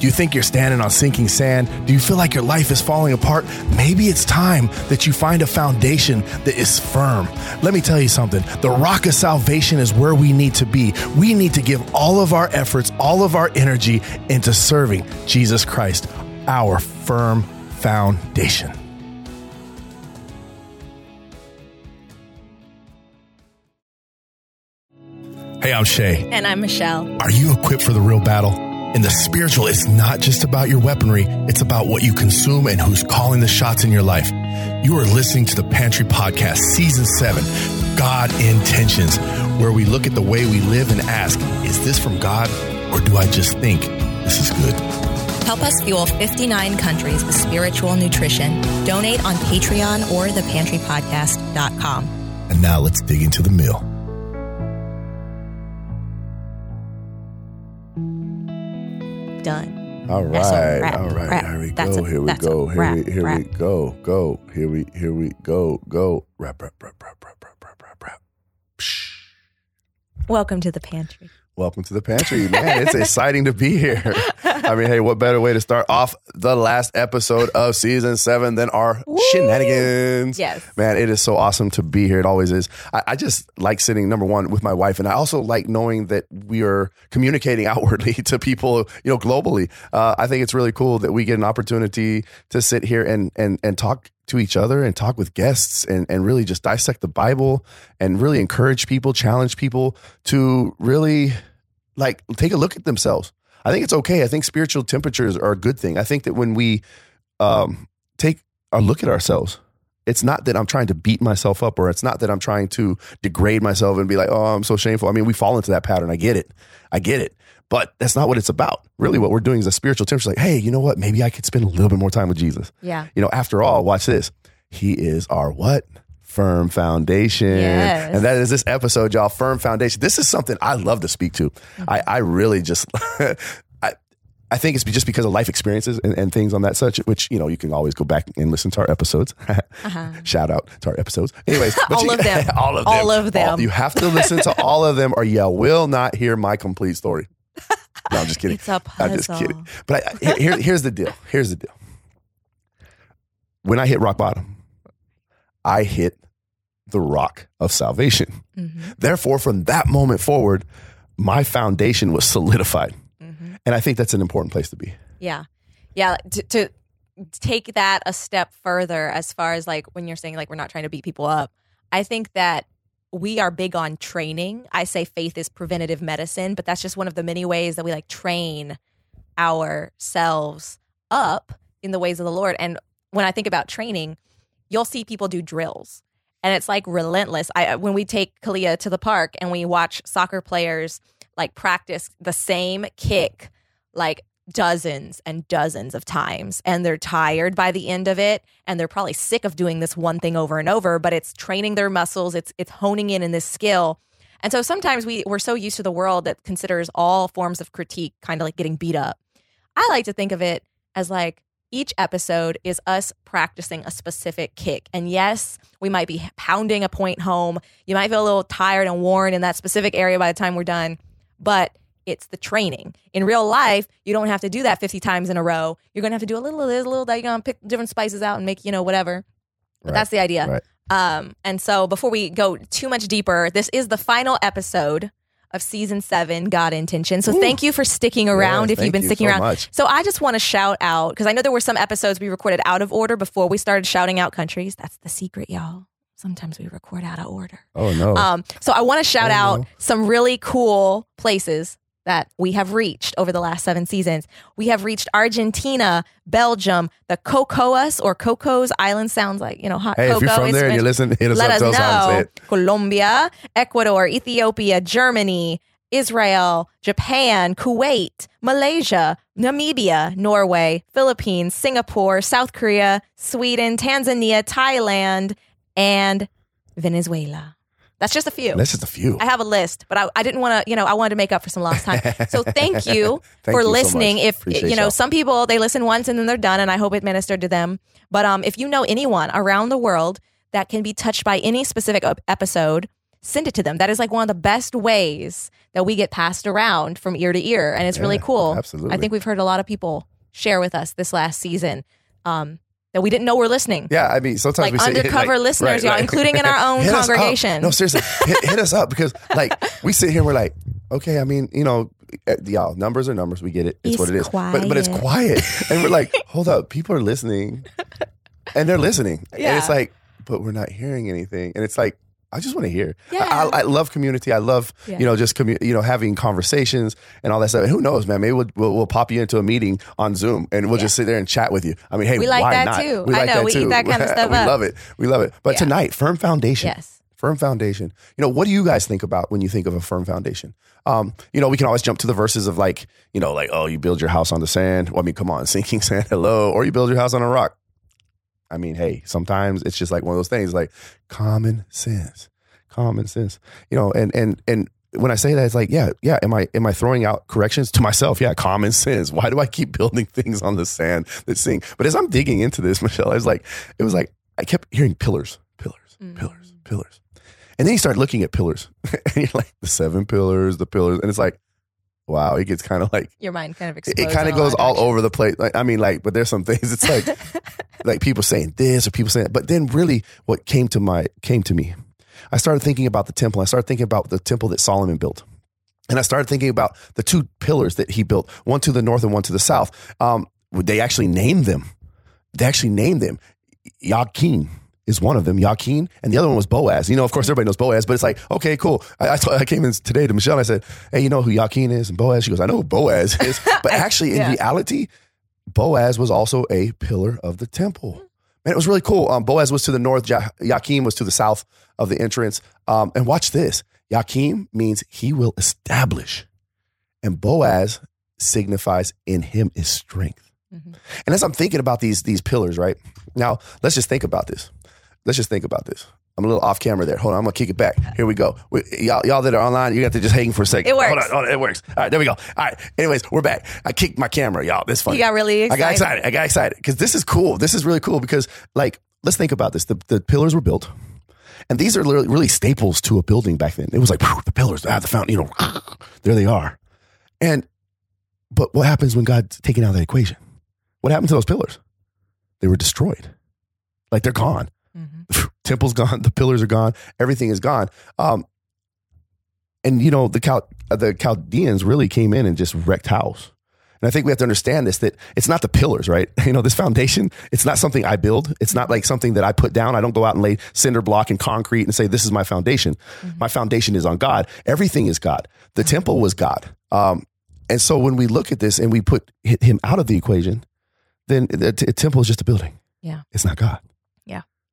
Do you think you're standing on sinking sand? Do you feel like your life is falling apart? Maybe it's time that you find a foundation that is firm. Let me tell you something the rock of salvation is where we need to be. We need to give all of our efforts, all of our energy into serving Jesus Christ, our firm foundation. Hey, I'm Shay. And I'm Michelle. Are you equipped for the real battle? In the spiritual, it's not just about your weaponry, it's about what you consume and who's calling the shots in your life. You are listening to the Pantry Podcast, Season 7 God Intentions, where we look at the way we live and ask, is this from God or do I just think this is good? Help us fuel 59 countries with spiritual nutrition. Donate on Patreon or thepantrypodcast.com. And now let's dig into the meal. Done. All right, wrap, all right. wrap. Here we That's go. a- here we go. Here wrap, we here we go. Go. Here we here we go. Go. Rap rap rap rap rap rap rap rap rap. Welcome to the pantry. Welcome to the pantry, man. It's exciting to be here. I mean, hey, what better way to start off the last episode of season seven than our shenanigans? Yes. Man, it is so awesome to be here. It always is. I, I just like sitting, number one, with my wife. And I also like knowing that we are communicating outwardly to people, you know, globally. Uh, I think it's really cool that we get an opportunity to sit here and, and, and talk to each other and talk with guests and, and really just dissect the Bible and really encourage people, challenge people to really like take a look at themselves. I think it's okay. I think spiritual temperatures are a good thing. I think that when we um, take a look at ourselves, it's not that I'm trying to beat myself up or it's not that I'm trying to degrade myself and be like, oh, I'm so shameful. I mean, we fall into that pattern. I get it. I get it. But that's not what it's about. Really, what we're doing is a spiritual temperature. Like, hey, you know what? Maybe I could spend a little bit more time with Jesus. Yeah. You know, after all, watch this. He is our what? Firm foundation. Yes. And that is this episode, y'all. Firm foundation. This is something I love to speak to. I, I really just, I, I think it's just because of life experiences and, and things on that such, which, you know, you can always go back and listen to our episodes. Shout out to our episodes. Anyways, Uh-huh. All you- of them. all of them. All of them. you have to listen to all of them or you will not hear my complete story. No, I'm just kidding. It's a I'm just kidding. But I, here- here's the deal. Here's the deal. When I hit rock bottom, I hit the rock of salvation. Mm-hmm. Therefore, from that moment forward, my foundation was solidified. Mm-hmm. And I think that's an important place to be. Yeah. Yeah. To, to take that a step further, as far as like when you're saying like we're not trying to beat people up, I think that we are big on training. I say faith is preventative medicine, but that's just one of the many ways that we like train ourselves up in the ways of the Lord. And when I think about training, you'll see people do drills. And it's like relentless. I uh, when we take Kalia to the park and we watch soccer players like practice the same kick like dozens and dozens of times and they're tired by the end of it and they're probably sick of doing this one thing over and over but it's training their muscles it's it's honing in in this skill. And so sometimes we we're so used to the world that considers all forms of critique kind of like getting beat up. I like to think of it as like each episode is us practicing a specific kick. And yes, we might be pounding a point home. You might feel a little tired and worn in that specific area by the time we're done, but it's the training. In real life, you don't have to do that 50 times in a row. You're going to have to do a little of this, a little that. You're going to pick different spices out and make, you know, whatever. But Right. that's the idea. Right. Um, and so before we go too much deeper, this is the final episode of season seven, God Intention. So thank you for sticking around Yes, if you've been you sticking so around. much. So I just want to shout out because I know there were some episodes we recorded out of order before we started shouting out countries. That's the secret, y'all. Sometimes we record out of order. Oh, no. Um, so I want to shout Oh, out no. some really cool places that we have reached over the last seven seasons. We have reached Argentina, Belgium, the Cocos or Cocos Island sounds like, you know, hot hey, if cocoa. you're from there and you listen, hit us Let up. us Tell us how to say know. it. Colombia, Ecuador, Ethiopia, Germany, Israel, Japan, Kuwait, Malaysia, Namibia, Norway, Philippines, Singapore, South Korea, Sweden, Tanzania, Thailand, and Venezuela. That's just a few. That's just a few. I have a list, but I, I didn't want to, you know, I wanted to make up for some lost time. So thank you Thank for you listening. much. if Appreciate you know, y'all. some people they listen once and then they're done, and I hope it ministered to them. But um, if you know anyone around the world that can be touched by any specific episode, send it to them. That is like one of the best ways that we get passed around from ear to ear. And it's really cool. absolutely. I think we've heard a lot of people share with us this last season um, that we didn't know were listening. Yeah, I mean, sometimes Like we say, undercover listeners, y'all, including in our own congregation. No, seriously, hit, hit us up because like we sit here, and we're like, okay, I mean, you know, uh, y'all, numbers are numbers. We get it. It's, It's what it is. But but it's quiet. quiet, and we're like, hold up, people are listening, and they're listening, and it's like, but we're not hearing anything, and it's like. I just want to hear. Yeah. I, I, I love community. I love Yeah. you know just commu- you know having conversations and all that stuff. And who knows, man? Maybe we'll, we'll, we'll pop you into a meeting on Zoom and we'll Yeah. just sit there and chat with you. I mean, hey, We like why that not? too. We I know, that we eat that kind of stuff we up. love it. We love it. But Yeah. tonight, firm foundation Yes. firm foundation. You know, what do you guys think about when you think of a firm foundation? Um, you know, we can always jump to the verses of like, you know, like, oh, you build your house on the sand. Well, I mean, come on, sinking sand, hello. Or you build your house on a rock. I mean, hey, sometimes it's just like one of those things, like common sense, common sense. You know, and and and when I say that, it's like, yeah, yeah. Am I am I throwing out corrections to myself? Yeah, common sense. Why do I keep building things on the sand that sink? But as I'm digging into this, Michelle, I was like, it was like I kept hearing pillars, pillars, Mm. pillars, pillars. And then you start looking at pillars, and you're like, the seven pillars, the pillars, and it's like, wow, it gets kind of like Your mind kind of it, kind of goes all directions. over the place. Like, I mean, like, but there's some things. It's like, like people saying this or people saying that. But then, really, what came to my came to me, I started thinking about the temple. I started thinking about the temple that Solomon built. And I started thinking about the two pillars that he built, one to the north and one to the south. Um, they actually named them. They actually named them. Yakin is one of them, Yakin, and the other one was Boaz. You know, of course, everybody knows Boaz, but it's like, okay, cool. I, I, t- I came in today to Michelle and I said, hey, you know who Yakin is and Boaz? She goes, I know who Boaz is. But actually, in Yeah. reality, Boaz was also a pillar of the temple. Man, it was really cool. Um, Boaz was to the north, ja- Yakim was to the south of the entrance. Um, and watch this Yakim means he will establish, and Boaz signifies in him is strength. Mhm. And as I'm thinking about these these pillars, right now, let's just think about this. Let's just think about this. I'm a little off camera there. Hold on, I'm gonna kick it back. Here we go. We, y'all, y'all that are online, you have to just hang for a second. It works. Hold on, hold on, it works. All right, there we go. All right. Anyways, we're back. I kicked my camera, y'all. This funny. You got really excited. I got excited. I got excited because this is cool. This is really cool because, like, let's think about this. The, the pillars were built, and these are literally really staples to a building back then. It was like whew, the pillars, ah, the fountain, you know, there they are. And but what happens when God's taken out of the equation? What happened to those pillars? They were destroyed. Like they're gone. Mhm. Temple's gone. The pillars are gone. Everything is gone. Um, and you know the the Chaldeans really came in and just wrecked house. And I think we have to understand this that it's not the pillars, right? You know, this foundation, it's not something I build. It's not like something that I put down. I don't go out and lay cinder block and concrete and say, this is my foundation. My foundation is on God. Everything is God. The temple was God. Um, and so when we look at this and we put him out of the equation, then the t- temple is just a building. Yeah. It's not God.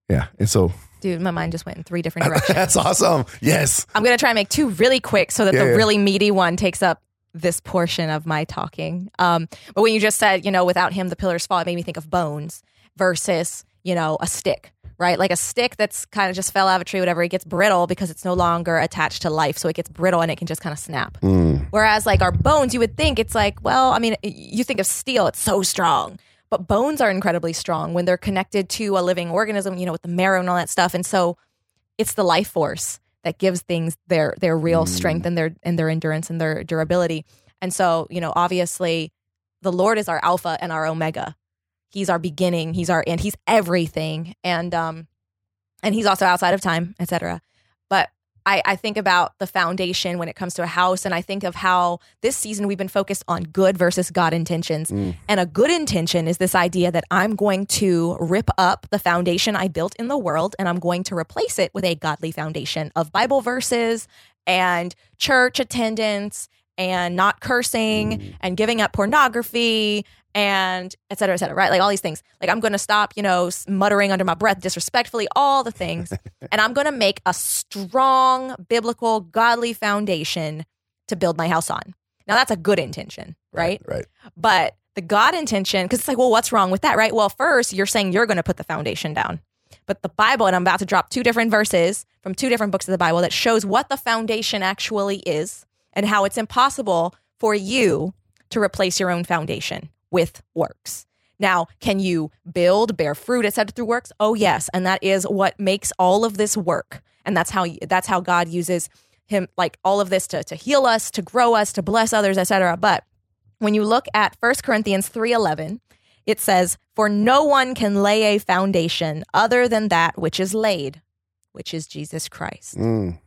Yeah. And so Dude, my mind just went in three different directions. that's awesome. Yes. I'm going to try and make two really quick so that Yeah, the yeah. really meaty one takes up this portion of my talking. Um, but when you just said, you know, without him, the pillars fall, it made me think of bones versus, you know, a stick, right? Like a stick that's kind of just fell out of a tree, whatever, it gets brittle because it's no longer attached to life. So it gets brittle and it can just kind of snap. Mm. Whereas like our bones, you would think it's like, well, I mean, you think of steel, it's so strong. But bones are incredibly strong when they're connected to a living organism, you know, with the marrow and all that stuff. And so it's the life force that gives things their their real strength and their and their endurance and their durability. And so, you know, obviously the Lord is our alpha and our omega. He's our beginning, he's our end, he's everything. And um and he's also outside of time, etc. I, I think about the foundation when it comes to a house, and I think of how this season we've been focused on good versus God intentions. Mm. And a good intention is this idea that I'm going to rip up the foundation I built in the world and I'm going to replace it with a godly foundation of Bible verses and church attendance and not cursing and giving up pornography and et cetera, et cetera, right? Like all these things. Like I'm going to stop, you know, muttering under my breath disrespectfully, all the things. and I'm going to make a strong, biblical, godly foundation to build my house on. Now that's a good intention, right? Right. But the God intention, because it's like, well, what's wrong with that, right? Well, first, you're saying you're going to put the foundation down. But the Bible, and I'm about to drop two different verses from two different books of the Bible that shows what the foundation actually is and how it's impossible for you to replace your own foundation with works. Now, can you build, bear fruit, etc., through works? Oh, yes. And that is what makes all of this work. and that's how that's how God uses him like all of this to to heal us, to grow us, to bless others, etc. But when you look at 1 Corinthians 3:11, it says, "For no one can lay a foundation other than that which is laid, which is Jesus Christ." Mm.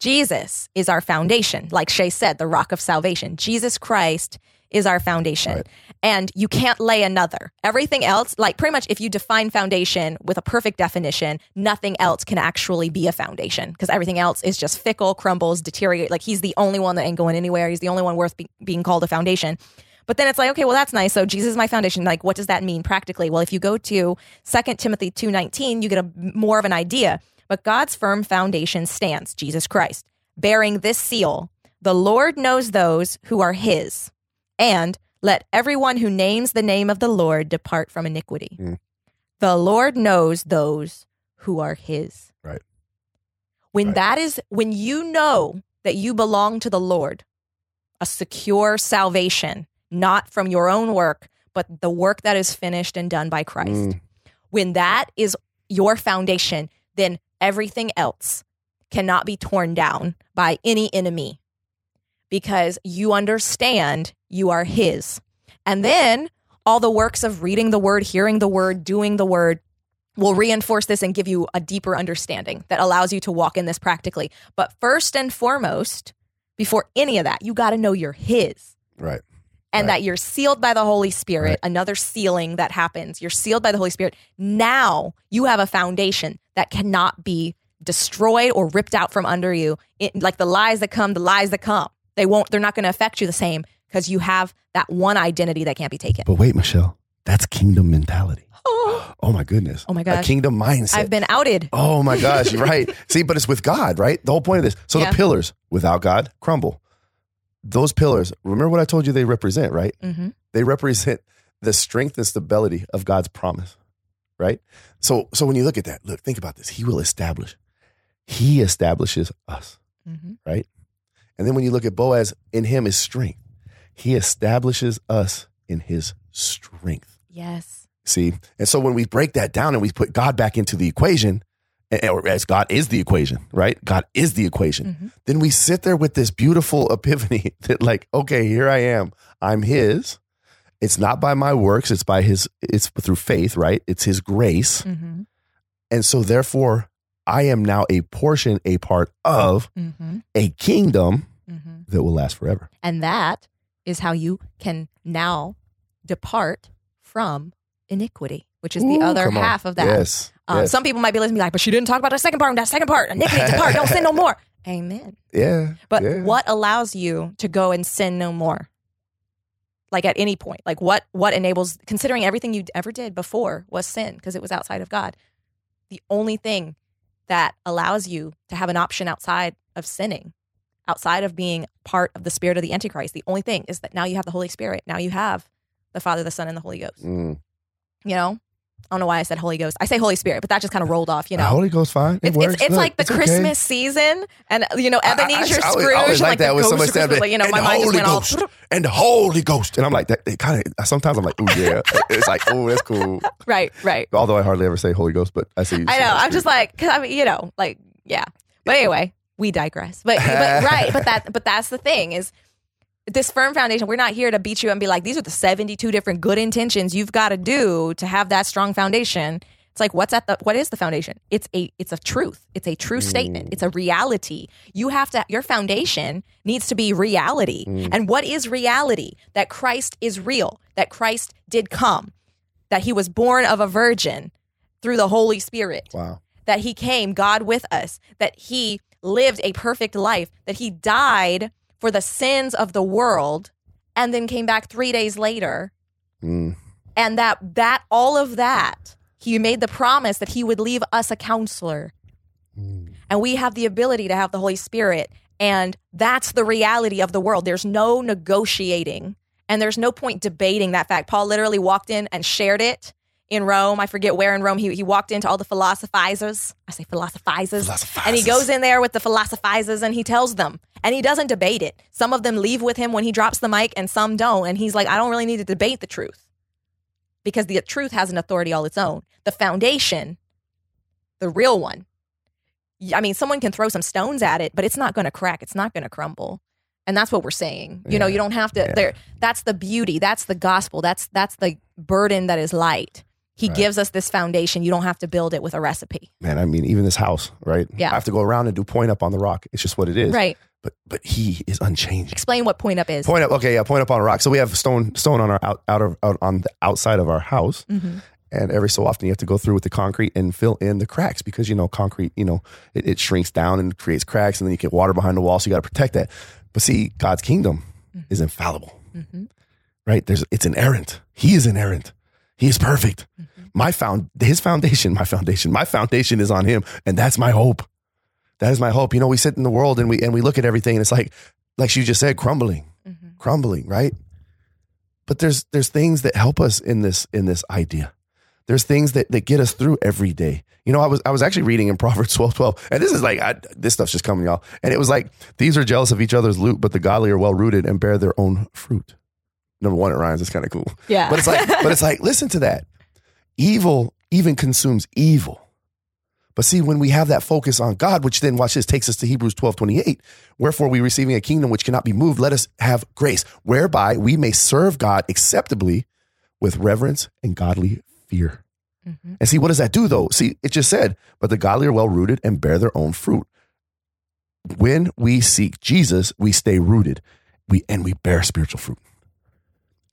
Jesus is our foundation. Like Shay said, the rock of salvation. Jesus Christ is our foundation. Right. And you can't lay another. Everything else, like pretty much if you define foundation with a perfect definition, nothing else can actually be a foundation because everything else is just fickle, crumbles, deteriorate. Like he's the only one that ain't going anywhere. He's the only one worth be- being called a foundation. But then it's like, okay, well, that's nice. So Jesus is my foundation. Like, what does that mean practically? Well, if you go to 2 Timothy 2.19, you get a more of an idea. But God's firm foundation stands, Jesus Christ, bearing this seal. The Lord knows those who are his. And let everyone who names the name of the Lord depart from iniquity. Mm. The Lord knows those who are his. Right. When Right. that is, when you know that you belong to the Lord, a secure salvation, not from your own work, but the work that is finished and done by Christ. Mm. When that is your foundation, then everything else cannot be torn down by any enemy because you understand you are His. And then all the works of reading the word, hearing the word, doing the word will reinforce this and give you a deeper understanding that allows you to walk in this practically. But first and foremost, before any of that, you got to know you're His Right. and Right. that you're sealed by the Holy Spirit, Right. another sealing that happens. You're sealed by the Holy Spirit. Now you have a foundation that cannot be destroyed or ripped out from under you. It, like the lies that come, the lies that come, they won't, they're not going to affect you the same because you have that one identity that can't be taken. But wait, Michelle, that's kingdom mentality. Oh my goodness. Oh my A gosh. kingdom mindset. I've been outed. Oh my gosh, you're right. See, but it's with God, right? The whole point of this. So Yeah. the pillars, without God, crumble. Those pillars, remember what I told you they represent, right? hmm They represent the strength and stability of God's promise, right? So so when you look at that, look, think about this. He will establish. He establishes us, hmm right? And then when you look at Boaz, in him is strength. He establishes us in his strength. Yes. See, and so when we break that down and we put God back into the equation, or as God is the equation, right? God is the equation. Mhm. Then we sit there with this beautiful epiphany that, like, okay, here I am. I'm His. It's not by my works. It's by His. It's through faith, right? It's His grace, hmm and so therefore, I am now a portion, a part of hmm a kingdom hmm that will last forever. And that is how you can now depart from iniquity, which is the other half of that. Yes. Um, yes. Some people might be listening, like, but she didn't talk about the second part. That second part, iniquity depart. Don't sin no more. Amen. yeah. But yeah. what allows you to go and sin no more? Like at any point, like what what enables considering everything you ever did before was sin because it was outside of God. The only thing that allows you to have an option outside of sinning, outside of being part of the spirit of the Antichrist, the only thing is that now you have the Holy Spirit. Now you have the Father, the Son, and the Holy Ghost. Mm. You know, I don't know why I said Holy Ghost. I say Holy Spirit, but that just kind of rolled off. You know, Holy Ghost, fine. It it's, works. it's, it's Look, like the it's okay. Christmas season, and you know I- I- Ebenezer I I Scrooge, always like like that when somebody of said Christmas. Like, you know, my mind just Holy went all. Ghost. and the Holy Ghost. And I'm like, that it kind of sometimes I'm like, oh yeah. It's like, oh, that's cool. Right, right. Although I hardly ever say Holy Ghost, but I see. I know. I'm just like, cause I mean, you know, like, yeah. But anyway, we digress. But, but right, but that, but that's the thing is this firm foundation. We're not here to beat you and be like, these are the 72 different good intentions you've got to do to have that strong foundation. It's like, what's at the, what is the foundation? It's a, it's a truth. It's a true mm. statement. It's a reality. You have to, your foundation needs to be reality. Mm. And what is reality? That Christ is real, that Christ did come, that he was born of a virgin through the Holy Spirit Wow. that he came, God with us, that he lived a perfect life, that he died for the sins of the world and then came back 3 days later Mm. and that that all of that he made the promise that he would leave us a counselor Mm. and we have the ability to have the Holy Spirit. And that's the reality of the world. There's no negotiating and there's no point debating that fact. Paul literally walked in and shared it in Rome. I forget where in Rome. He, he walked into all the philosophizers. I say philosophizers. And he goes in there with the philosophizers and he tells them. And he doesn't debate it. Some of them leave with him when he drops the mic and some don't. And he's like, I don't really need to debate the truth because the truth has an authority all its own. The foundation, the real one, I mean, someone can throw some stones at it, but it's not going to crack. It's not going to crumble. And that's what we're saying. You know, you don't have to. Yeah. There, that's the beauty. That's the gospel. That's that's the burden that is light. He Right. gives us this foundation. You don't have to build it with a recipe. Man, I mean, even this house, right? Yeah. I have to go around and do point up on the rock. It's just what it is. Right. But but he is unchanging. Explain what point up is. Point up, okay, yeah, point up on a rock. So we have stone stone on our out, out of out on the outside of our house. Mhm. And every so often you have to go through with the concrete and fill in the cracks because you know concrete, you know, it, it shrinks down and creates cracks, and then you get water behind the wall, so you got to protect that. But see, God's kingdom is infallible, Mhm. right? There's it's inerrant. He is inerrant. He is perfect. My found his foundation, my foundation, my foundation is on him, and that's my hope. That is my hope. You know, we sit in the world and we and we look at everything, and it's like, like she just said, crumbling Mhm. crumbling, right? But there's there's things that help us in this in this idea. There's things that, that get us through every day. You know, I was I was actually reading in Proverbs 12, 12, and this is like I, this stuff's just coming, y'all. And it was like these are jealous of each other's loot, but the godly are well rooted and bear their own fruit. Number one, it rhymes. It's kind of cool. Yeah. But it's like, but it's like, listen to that. Evil even consumes evil. But see, when we have that focus on God, which then watch this takes us to Hebrews 12, 28, wherefore we receiving a kingdom which cannot be moved, let us have grace, whereby we may serve God acceptably with reverence and godly fear. Mhm. And see, what does that do though? See, it just said, but the godly are well rooted and bear their own fruit. When we seek Jesus, we stay rooted. We and we bear spiritual fruit.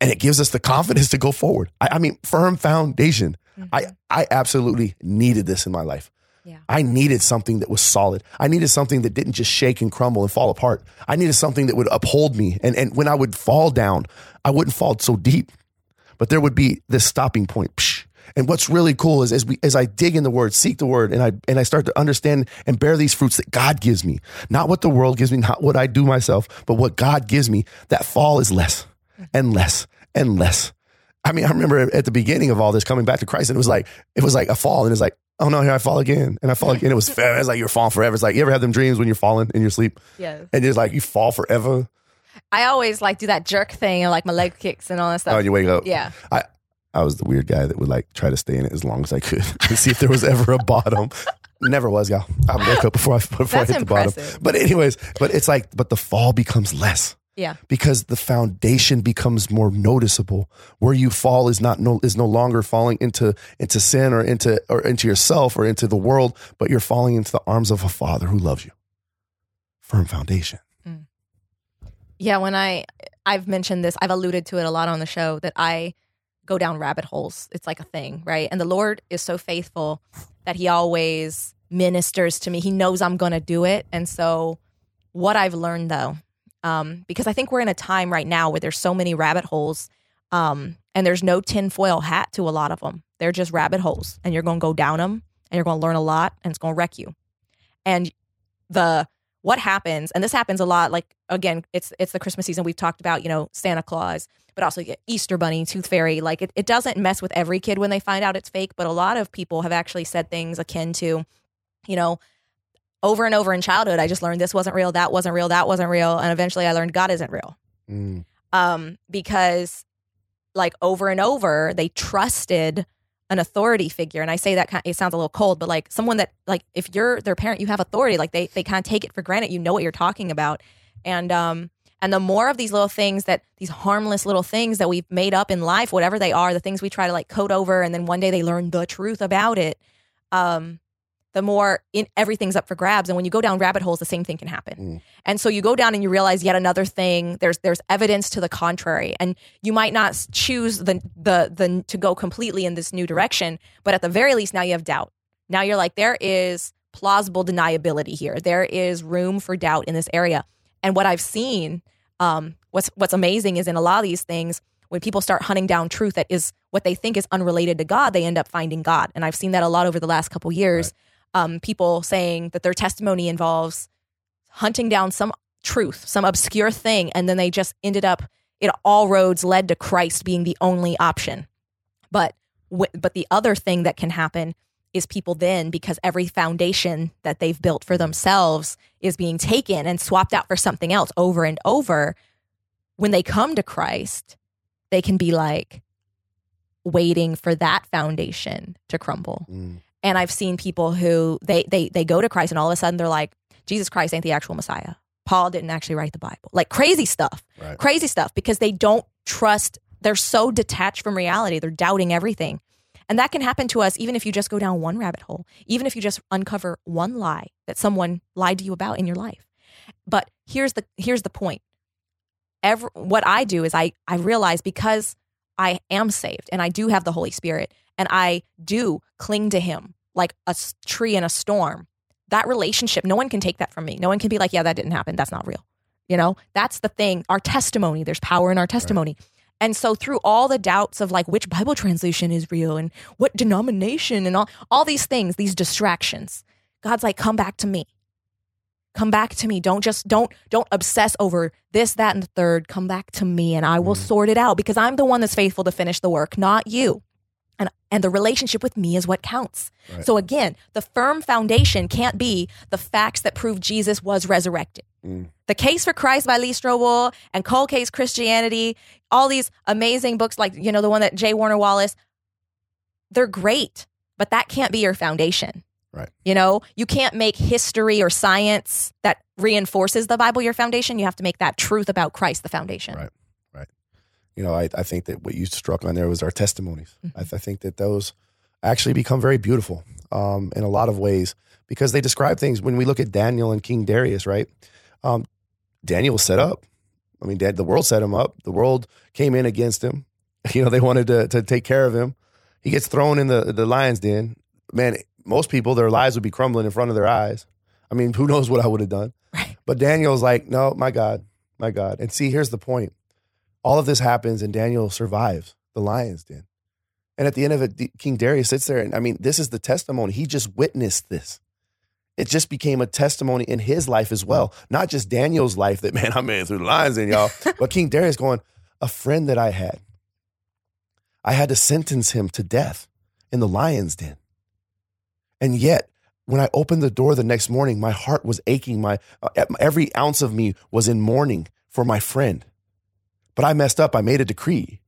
And it gives us the confidence to go forward. I, I mean, firm foundation. I, mm-hmm. I absolutely needed this in my life. Yeah. I needed something that was solid. I needed something that didn't just shake and crumble and fall apart. I needed something that would uphold me. And, and when I would fall down, I wouldn't fall so deep, but there would be this stopping point. Psh. And what's really cool is as we as I dig in the word, seek the word, and I and I start to understand and bear these fruits that God gives me, not what the world gives me, not what I do myself, but what God gives me. That fall is less and less and less. I mean, I remember at the beginning of all this coming back to Christ, and it was like it was like a fall, and it's like, oh no, here I fall again, and I fall again. It was fair. It's like you're falling forever. It's like you ever have them dreams when you're falling in your sleep, yeah, and it's like you fall forever. I always like do that jerk thing and like my leg kicks and all that stuff. Oh, you wake up. yeah. I I was the weird guy that would like try to stay in it as long as I could to see if there was ever a bottom. Never was, y'all. I wake up before I before I That's hit the bottom. But anyways, but it's like, but the fall becomes less. Yeah. because the foundation becomes more noticeable. Where you fall is not no is no longer falling into into sin or into or into yourself or into the world, but you're falling into the arms of a father who loves you. Firm foundation. Mm. Yeah, when I I've mentioned this, I've alluded to it a lot on the show that I go down rabbit holes. It's like a thing, right? And the Lord is so faithful that he always ministers to me. He knows I'm going to do it. And so what I've learned though, um, because I think we're in a time right now where there's so many rabbit holes um, and there's no tinfoil hat to a lot of them. They're just rabbit holes and you're going to go down them and you're going to learn a lot and it's going to wreck you. And the what happens and this happens a lot like again it's it's the christmas season we've talked about you know santa claus but also easter bunny tooth fairy like it, it doesn't mess with every kid when they find out it's fake but a lot of people have actually said things akin to you know over and over in childhood i just learned this wasn't real that wasn't real that wasn't real and eventually i learned god isn't real Mm. um, because like over and over they trusted an authority figure and i say that kind of, it sounds a little cold but like someone that like if you're their parent you have authority like they they kind of take it for granted you know what you're talking about and um and the more of these little things that these harmless little things that we've made up in life whatever they are the things we try to like code over and then one day they learn the truth about it um the more in, everything's up for grabs. And when you go down rabbit holes the same thing can happen. Mm. and so you go down and you realize yet another thing. There's there's evidence to the contrary. And you might not choose the the the to go completely in this new direction but at the very least now you have doubt. Now you're like there is plausible deniability here. There is room for doubt in this area. And what i've seen um what's what's amazing is in a lot of these things when people start hunting down truth that is what they think is unrelated to god they end up finding god. And i've seen that a lot over the last couple years um, people saying that their testimony involves hunting down some truth, some obscure thing, and then they just ended up. It all roads led to Christ being the only option. But but the other thing that can happen is people then because every foundation that they've built for themselves is being taken and swapped out for something else over and over. When they come to Christ, they can be like waiting for that foundation to crumble Mm. And I've seen people who they they they go to Christ and all of a sudden they're like, Jesus Christ ain't the actual Messiah. Paul didn't actually write the Bible. Like crazy stuff. Right. Crazy stuff because they don't trust they're so detached from reality. They're doubting everything. And that can happen to us even if you just go down one rabbit hole, even if you just uncover one lie that someone lied to you about in your life. But here's the here's the point. Every, what I do is I I realize because I am saved and I do have the Holy Spirit and I do cling to him like a tree in a storm. That relationship, no one can take that from me. No one can be like, yeah, that didn't happen. That's not real. You know, that's the thing. Our testimony, there's power in our testimony. And so through all the doubts of like which Bible translation is real and what denomination and all all these things, these distractions, God's like, come back to me. Come back to me. Don't just don't don't obsess over this, that, and the third. Come back to me and I will mm. sort it out because I'm the one that's faithful to finish the work, not you. And and the relationship with me is what counts. Right. So again, the firm foundation can't be the facts that prove Jesus was resurrected. Mm. The Case for Christ by Lee Strobel and Cold Case Christianity, all these amazing books like, you know, the one that J. Warner Wallace, they're great, but that can't be your foundation. Right. You know, you can't make history or science that reinforces the Bible your foundation. You have to make that truth about Christ the foundation. Right. You know, I, I think that what you struck on there was our testimonies. Mm-hmm. I, I think that those actually become very beautiful um, in a lot of ways because they describe things. When we look at Daniel and King Darius, right? Um, Daniel was set up. I mean, Dad, the world set him up. The world came in against him. You know, they wanted to, to take care of him. He gets thrown in the, the lion's den. Man, most people, their lives would be crumbling in front of their eyes. I mean, who knows what I would have done? Right. But Daniel's like, no, my God, my God. And see, here's the point all of this happens and Daniel survives the lion's den. And at the end of it, King Darius sits there and I mean, this is the testimony. He just witnessed this. It just became a testimony in his life as well. Not just Daniel's life that, man, I made it through the lion's den, y'all, but King Darius going, a friend that I had, I had to sentence him to death in the lion's den. And yet, when I opened the door the next morning, my heart was aching. My uh, every ounce of me was in mourning for my friend. But I messed up. I made a decree.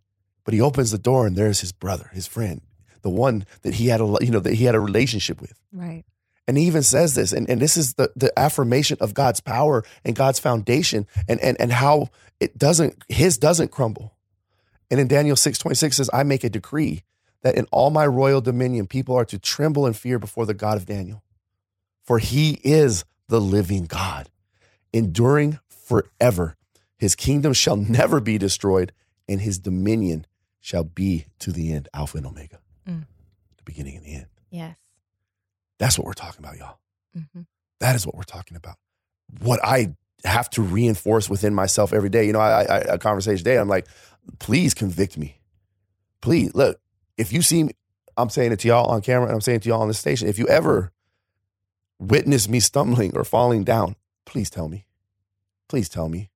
But he opens the door and there's his brother, his friend, the one that he had a you know that he had a relationship with. Right. And he even says this, and, and this is the, the affirmation of God's power and God's foundation and, and, and how it doesn't, his doesn't crumble. And in Daniel 6 26 says, I make a decree that in all my royal dominion, people are to tremble and fear before the God of Daniel. For he is the living God, enduring forever. His kingdom shall never be destroyed, and his dominion shall be to the end, Alpha and Omega, Mm. the beginning and the end. Yes. That's what we're talking about, y'all. hmm That is what we're talking about. What I have to reinforce within myself every day. You know, I, I a conversation today. I'm like, please convict me. Please look. If you see, me, I'm saying it to y'all on camera, and I'm saying it to y'all on the station. If you ever witness me stumbling or falling down, please tell me. Please tell me.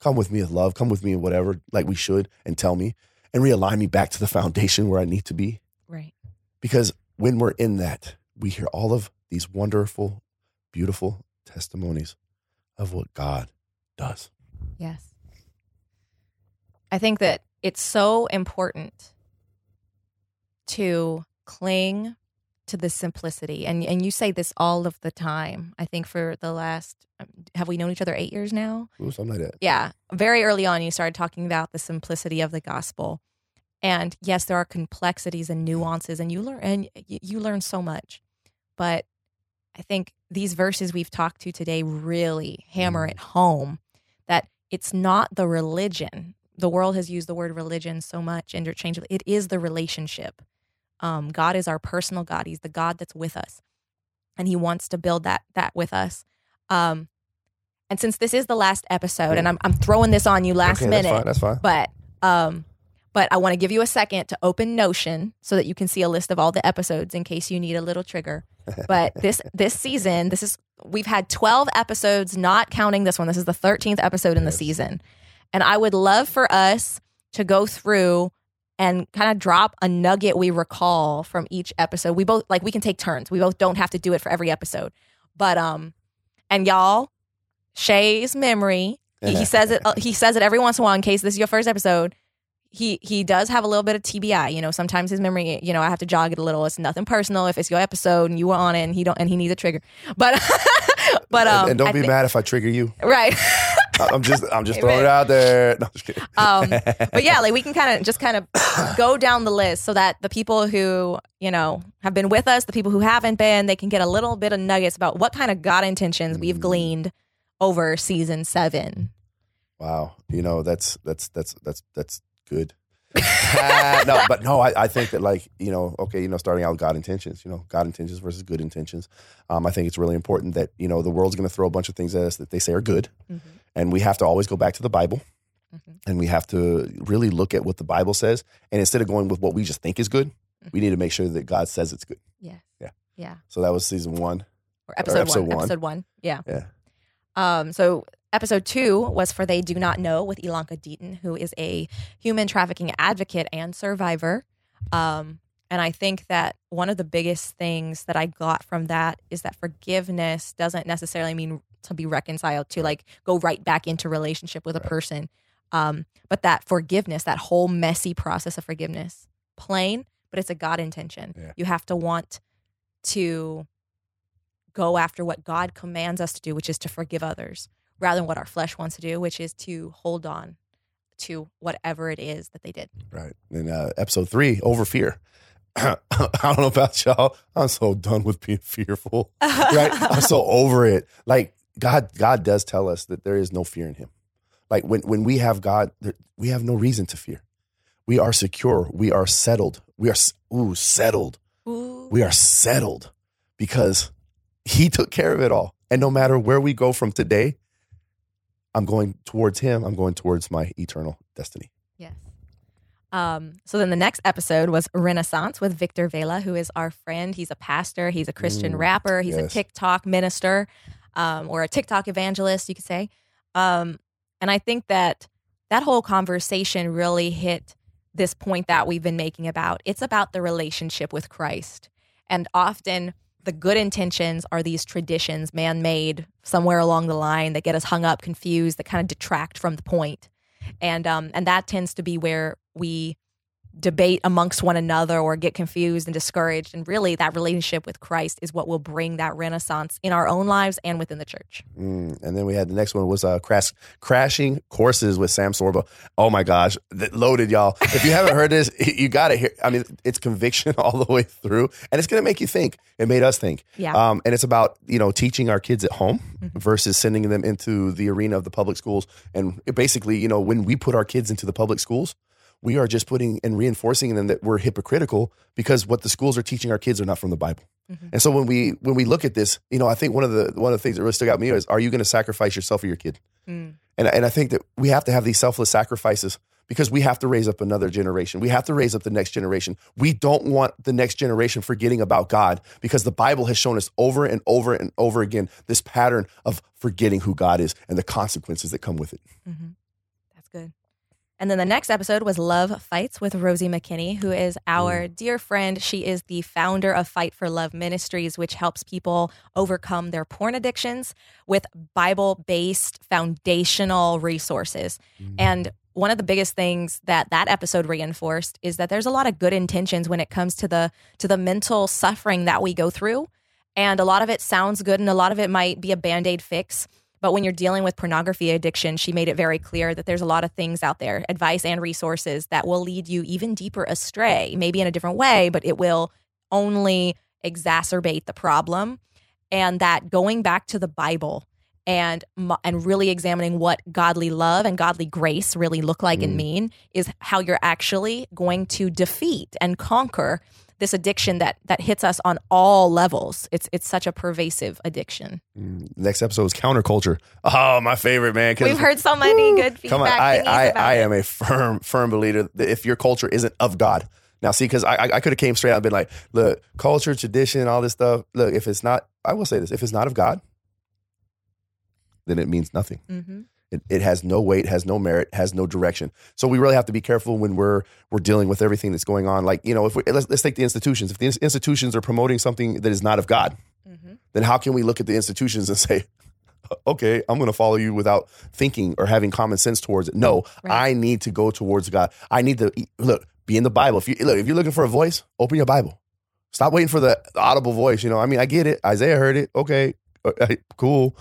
Come with me with love. Come with me in whatever, like we should, and tell me, and realign me back to the foundation where I need to be. Right. Because when we're in that, we hear all of these wonderful, beautiful testimonies of what God does. Yes. I think that it's so important to cling to the simplicity. And and you say this all of the time. I think for the last um, have we known each other 8 years now? Ooh, something like that. Yeah, very early on you started talking about the simplicity of the gospel. And yes, there are complexities and nuances and you learn and you learn so much. But I think these verses we've talked to today really hammer it home that it's not the religion. The world has used the word religion so much interchangeably. It is the relationship. Um, God is our personal God. He's the God that's with us, and He wants to build that that with us. Um, and since this is the last episode, and I'm I'm throwing this on you last okay, minute, That's fine. That's fine. but um, but I want to give you a second to open Notion so that you can see a list of all the episodes in case you need a little trigger. But this this season, this is we've had 12 episodes, not counting this one. This is the 13th episode in the season. And I would love for us to go through and kind of drop a nugget we recall from each episode. We both like we can take turns. We both don't have to do it for every episode. But um and y'all, Shay's memory, he, he says it he says it every once in a while in case this is your first episode. he he does have a little bit of TBI. You know, sometimes his memory, you know, I have to jog it a little. It's nothing personal. If it's your episode and you were on it and he don't and he needs a trigger, but but um, and, and don't I be mad if I trigger you. right. I'm just I'm just throwing it out there. No, just kidding. um, but yeah, like we can kind of just kind of go down the list so that the people who you know have been with us, the people who haven't been, they can get a little bit of nuggets about what kind of God intentions we've Mm. gleaned over season seven. Wow, you know that's that's that's that's that's good. No, but no, I, I think that like you know, okay, you know, starting out with God intentions, you know, God intentions versus good intentions. Um, I think it's really important that you know the world's going to throw a bunch of things at us that they say are good, and we have to always go back to the Bible, Mhm. and we have to really look at what the Bible says, and instead of going with what we just think is good, we need to make sure that God says it's good. Yes. Yeah. Yeah. So that was season one. Or episode, episode one. one. Episode one. Yeah. Yeah. Um, so episode two was for They Do Not Know with Ilanka Deaton, who is a human trafficking advocate and survivor. Um, and I think that one of the biggest things that I got from that is that forgiveness doesn't necessarily mean to be reconciled to like go right back into relationship with a Right. person. Um, but that forgiveness, that whole messy process of forgiveness, plain, but it's a God intention. Yeah. You have to want to go after what God commands us to do, which is to forgive others, rather than what our flesh wants to do, which is to hold on to whatever it is that they did. Right. In uh, episode three, over fear. I don't know about y'all. I'm so done with being fearful. Right. I'm so over it. Like God, God does tell us that there is no fear in Him. Like when when we have God, there, we have no reason to fear. We are secure. We are settled. We are ooh settled. Ooh. We are settled because He took care of it all. And no matter where we go from today, I'm going towards Him. I'm going towards my eternal destiny. Yes. Um, so then the next episode was Renaissance with Victor Vela, who is our friend. He's a pastor, he's a Christian Mm, rapper, he's a. TikTok minister, um, or a TikTok evangelist, you could say. Um, and I think that that whole conversation really hit this point that we've been making about it's about the relationship with Christ. And often the good intentions are these traditions, man made somewhere along the line that get us hung up, confused, that kind of detract from the point. And um and that tends to be where we debate amongst one another or get confused and discouraged and really that relationship with Christ is what will bring that renaissance in our own lives and within the church. Mm, and then we had the next one was uh, crash, crashing courses with Sam Sorbo. Oh my gosh, loaded y'all! If you haven't heard this, you got to hear. I mean, it's conviction all the way through, and it's going to make you think. It made us think. Yeah. Um, and it's about you know teaching our kids at home Mhm. versus sending them into the arena of the public schools. And it basically, you know, when we put our kids into the public schools, we are just putting and reinforcing them that we're hypocritical because what the schools are teaching our kids are not from the Bible. Mhm. And so when we when we look at this, you know, I think one of the one of the things that really stuck out to me is, are you going to sacrifice yourself for your kid? Mm. And and I think that we have to have these selfless sacrifices because we have to raise up another generation. We have to raise up the next generation. We don't want the next generation forgetting about God because the Bible has shown us over and over and over again this pattern of forgetting who God is and the consequences that come with it. Mhm. And then the next episode was Love Fights with Rosie McKinney, who is our dear friend. She is the founder of Fight for Love Ministries, which helps people overcome their porn addictions with Bible based foundational resources. Mm. And one of the biggest things that that episode reinforced is that there's a lot of good intentions when it comes to the to the mental suffering that we go through. And a lot of it sounds good and a lot of it might be a band-aid fix. But when you're dealing with pornography addiction, she made it very clear that there's a lot of things out there, advice and resources that will lead you even deeper astray, maybe in a different way, but it will only exacerbate the problem. And that going back to the Bible and and really examining what godly love and godly grace really look like and Mm. mean is how you're actually going to defeat and conquer this addiction that that hits us on all levels. It's it's such a pervasive addiction. Mm, Next episode is counterculture. Oh, my favorite man. We've heard so many good feedback. Come on, I, I, I am a firm, firm believer that if your culture isn't of God, now see, because I, I, could have came straight out and been like, look, culture, tradition, all this stuff. Look, if it's not, I will say this: if it's not of God, then it means nothing. Mhm. It, it has no weight, has no merit, has no direction. So we really have to be careful when we're we're dealing with everything that's going on. Like you know, if we let's, let's take the institutions. If the institutions are promoting something that is not of God, Mhm. then how can we look at the institutions and say, okay, I'm going to follow you without thinking or having common sense towards it. No, Right. I need to go towards God. I need to look, be in the Bible. If you look, if you're looking for a voice, open your Bible. Stop waiting for the audible voice. You know, I mean, I get it. Isaiah heard it. Okay, cool,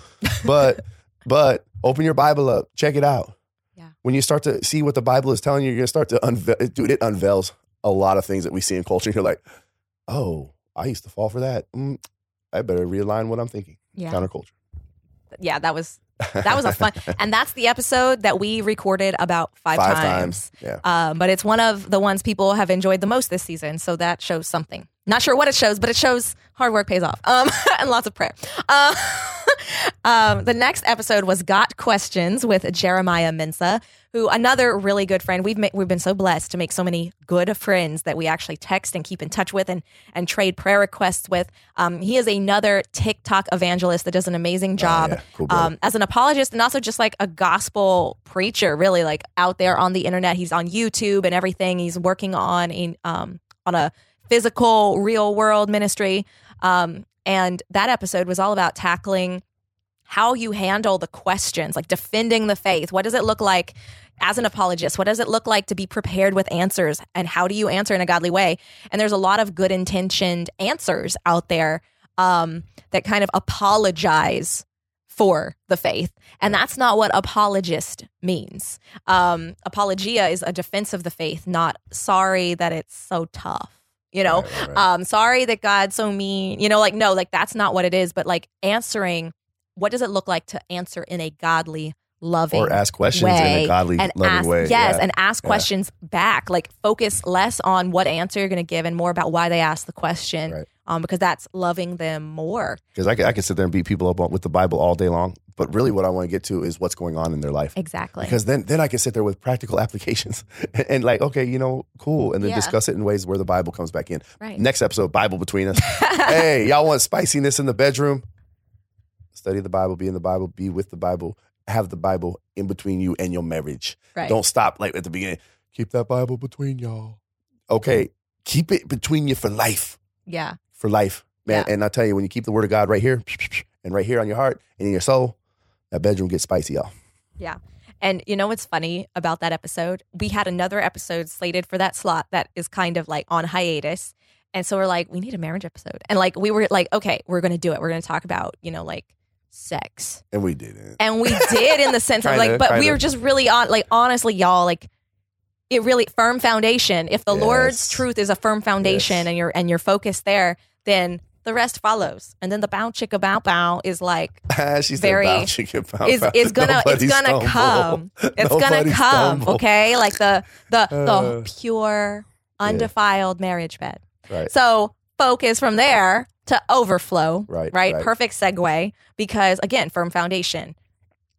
but but open your Bible up, check it out. Yeah. When you start to see what the Bible is telling you, you're gonna start to unveil. Dude, it unveils a lot of things that we see in culture. You're like, oh, I used to fall for that. Mm, I better realign what I'm thinking. Yeah. Counterculture. Yeah, that was that was a fun and that's the episode that we recorded about five, Five times. times. Yeah. Um, but it's one of the ones people have enjoyed the most this season, so that shows something. Not sure what it shows, but it shows hard work pays off, um, and lots of prayer. Uh, um, the next episode was "Got Questions" with Jeremiah Mensa, who another really good friend. We've ma- we've been so blessed to make so many good friends that we actually text and keep in touch with, and and trade prayer requests with. Um, he is another TikTok evangelist that does an amazing job yeah. Cool um, as an apologist and also just like a gospel preacher, really like out there on the internet. He's on YouTube and everything. He's working on a um, on a physical, real world ministry. Um, and that episode was all about tackling how you handle the questions, like defending the faith. What does it look like as an apologist? What does it look like to be prepared with answers? And how do you answer in a godly way? And there's a lot of good intentioned answers out there um, that kind of apologize for the faith. And that's not what apologist means. Um, apologia is a defense of the faith, not sorry that it's so tough. You know, Right, right, right. um, sorry that God's so mean. You know, like, no, like that's not what it is, but like answering what does it look like to answer in a godly, loving way? or ask questions in a godly, and loving ask, way. Yes, Yeah. and ask Yeah. questions back. Like focus less on what answer you're going to give and more about why they asked the question. Right. Um, because that's loving them more. because I, I can sit there and beat people up with the Bible all day long. But really, what I want to get to is what's going on in their life. Exactly. Because then, then I can sit there with practical applications and, and like, okay, you know, cool, and then Yeah. discuss it in ways where the Bible comes back in. right. Next episode, Bible between us. hey, y'all want spiciness in the bedroom? Study the Bible, be in the Bible, be with the Bible, have the Bible in between you and your marriage. right. Don't stop like at the beginning. Keep that Bible between y'all. Okay, keep it between you for life. yeah. For life, man. Yeah. And I tell you, when you keep the Word of God right here and right here on your heart and in your soul, that bedroom gets spicy, y'all. Yeah. And you know what's funny about that episode? We had another episode slated for that slot that is kind of like on hiatus. And so we're like, we need a marriage episode. And like, we were like, okay, we're going to do it. We're going to talk about, you know, like sex. And we didn't. And we did in the sense of like, but we were just really on, like, honestly, y'all, like, it really firm foundation. If the Lord's truth is a firm foundation Yes. and you're and you're focused there, then the rest follows. And then the bow chicka bow bow is like She's Very- very chicken pound. is is gonna it's gonna come. It's gonna come. stumble. Okay, like the the the Uh, pure, undefiled marriage bed. Right. So focus from there to overflow. Right, Right. right. Perfect segue because again, firm foundation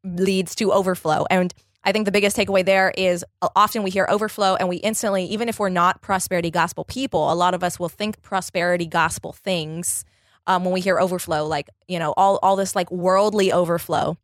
leads to overflow. And I think the biggest takeaway there is uh, often we hear overflow and we instantly, even if we're not prosperity gospel people, a lot of us will think prosperity gospel things um, when we hear overflow, like, you know, all, all this like worldly overflow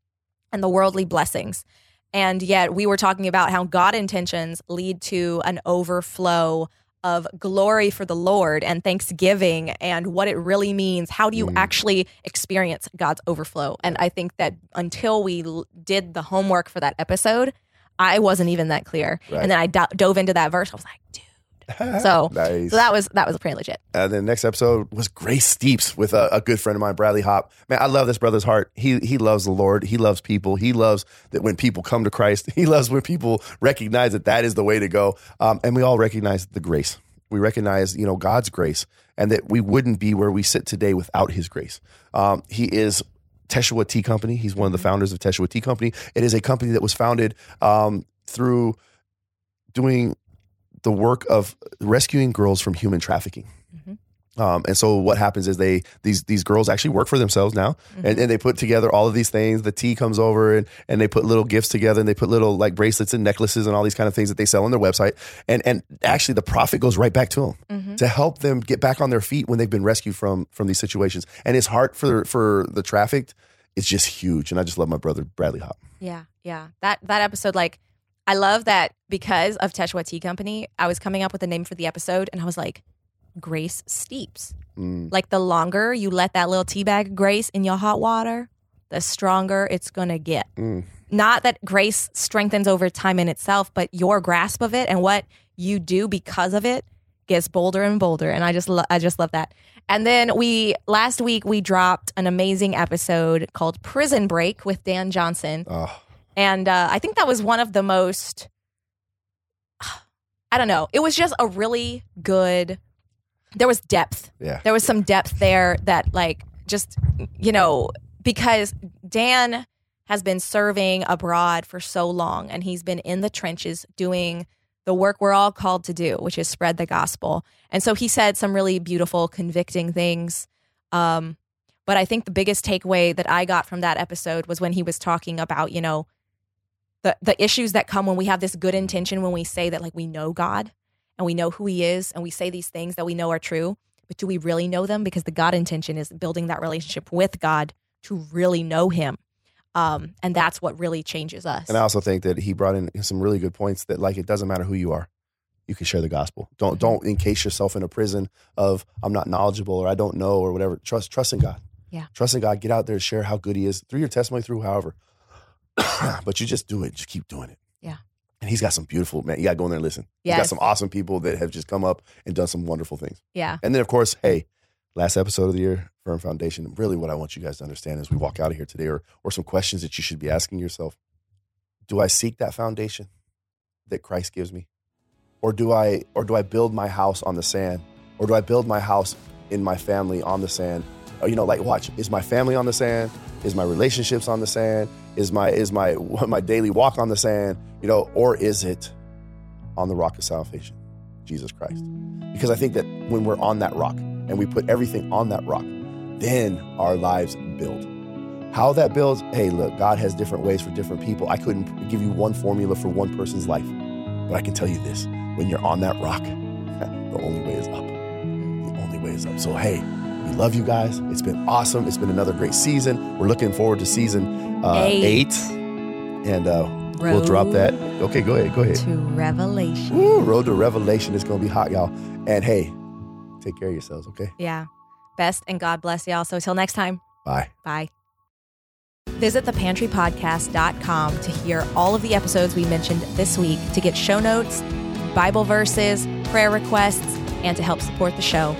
and the worldly blessings. And yet we were talking about how God intentions lead to an overflow of glory for the Lord and thanksgiving and what it really means. How do you Mm. actually experience God's overflow? And I think that until we l- did the homework for that episode, I wasn't even that clear. Right. And then I do- dove into that verse. I was like, dude. So, nice. so that was that was pretty legit. And then the next episode was Grace Steeps with a, a good friend of mine, Bradley Hop. Man, I love this brother's heart. He he loves the Lord. He loves people. He loves that when people come to Christ. He loves when people recognize that that is the way to go. Um, and we all recognize the grace. We recognize, you know, God's grace, and that we wouldn't be where we sit today without His grace. Um, he is Teshua Tea Company. He's one of the founders of Teshua Tea Company. It is a company that was founded um, through doing the work of rescuing girls from human trafficking. Mhm. Um, and so what happens is they these these girls actually work for themselves now, and, and they put together all of these things. The tea comes over and and they put little gifts together, and they put little like bracelets and necklaces and all these kind of things that they sell on their website. And and actually the profit goes right back to them Mhm. to help them get back on their feet when they've been rescued from from these situations. And his heart for for the trafficked is just huge. And I just love my brother Bradley Hop. Yeah, yeah. That that episode, like, I love that because of Teshua Tea Company, I was coming up with a name for the episode, and I was like, Grace Steeps. Mm. Like, the longer you let that little tea bag of grace in your hot water, the stronger it's going to get. Mm. Not that grace strengthens over time in itself, but your grasp of it and what you do because of it gets bolder and bolder. And I just, lo- I just love that. And then we last week we dropped an amazing episode called Prison Break with Dan Johnson, Oh, and uh, I think that was one of the most. I don't know. It was just a really good. There was depth yeah. there was some depth there that like just you know because Dan has been serving abroad for so long and he's been in the trenches doing the work we're all called to do which is spread the gospel and so he said some really beautiful convicting things um but I think the biggest takeaway that I got from that episode was when he was talking about you know the the issues that come when we have this good intention when we say that like we know God and we know who he is and we say these things that we know are true but do we really know them because the god intention is building that relationship with god to really know him um, and that's what really changes us And I also think that he brought in some really good points that like it doesn't matter who you are. You can share the gospel. Don't Mhm. don't encase yourself in a prison of I'm not knowledgeable or I don't know or whatever. Trust trust in God. Yeah. Trust in God. Get out there, share how good he is through your testimony, through however. but you just do it. Just keep doing it. Yeah. And he's got some beautiful man. You gotta go in there and listen. He's got some awesome people that have just come up and done some wonderful things. yeah And then, of course, hey, last episode of the year, Firm Foundation. Really, what I want you guys to understand as we walk out of here today, or or some questions that you should be asking yourself: Do I seek that foundation that Christ gives me, or do I or do I build my house on the sand, or do I build my house in my family on the sand? Or, you know, like watch: is my family on the sand? Is my relationships on the sand? Is my is my my daily walk on the sand? You know, or is it on the rock of salvation, Jesus Christ? Because I think that when we're on that rock and we put everything on that rock, then our lives build. How that builds, hey, look, God has different ways for different people. I couldn't give you one formula for one person's life, but I can tell you this when you're on that rock, the only way is up. The only way is up. So, hey, love you guys. It's been awesome. It's been another great season. We're looking forward to season uh, Eight. eight. And uh, we'll drop that. Okay, go ahead. Go ahead. to revelation Woo, road to revelation is going to be hot, y'all. And hey, take care of yourselves, okay? yeah best and god bless y'all so till next time Bye. Bye. Visit thepantrypodcast.com to hear all of the episodes we mentioned this week to get show notes, Bible verses, prayer requests, and to help support the show.